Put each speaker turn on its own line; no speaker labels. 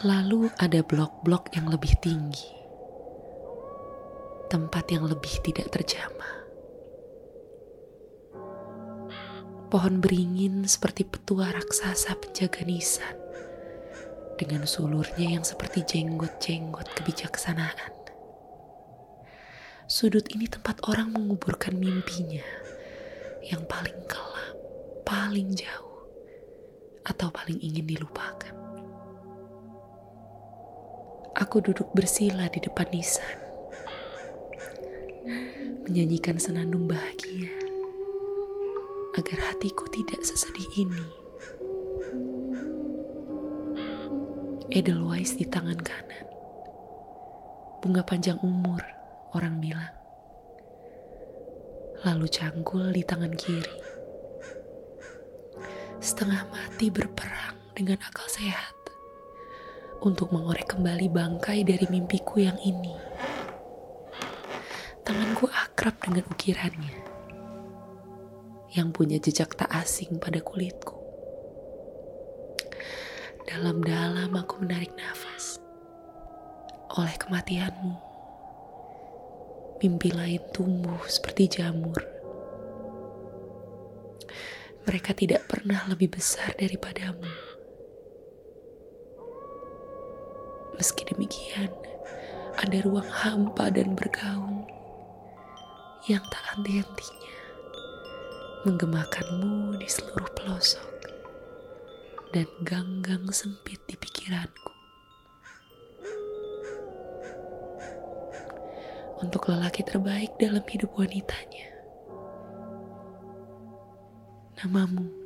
Lalu ada blok-blok yang lebih tinggi, tempat yang lebih tidak terjamah. Pohon beringin seperti petua raksasa penjaga nisan, dengan sulurnya yang seperti jenggot-jenggot kebijaksanaan. Sudut ini tempat orang menguburkan mimpinya yang paling kelam, paling jauh, atau paling ingin dilupakan. Aku duduk bersila di depan nisan, menyanyikan senandung bahagia agar hatiku tidak sesedih ini. Edelweiss di tangan kanan, bunga panjang umur, orang bilang. Lalu cangkul di tangan kiri. Setengah mati berperang dengan akal sehat untuk mengorek kembali bangkai dari mimpiku yang ini. Tanganku akrab dengan ukirannya, yang punya jejak tak asing pada kulitku. Dalam-dalam aku menarik nafas. Oleh kematianmu, mimpi lain tumbuh seperti jamur. Mereka tidak pernah lebih besar daripadamu. Meski demikian, ada ruang hampa dan bergaung yang tak henti-hentinya menggemakanmu di seluruh pelosok dan gang-gang sempit di pikiranku. Untuk lelaki terbaik dalam hidup wanitanya, namamu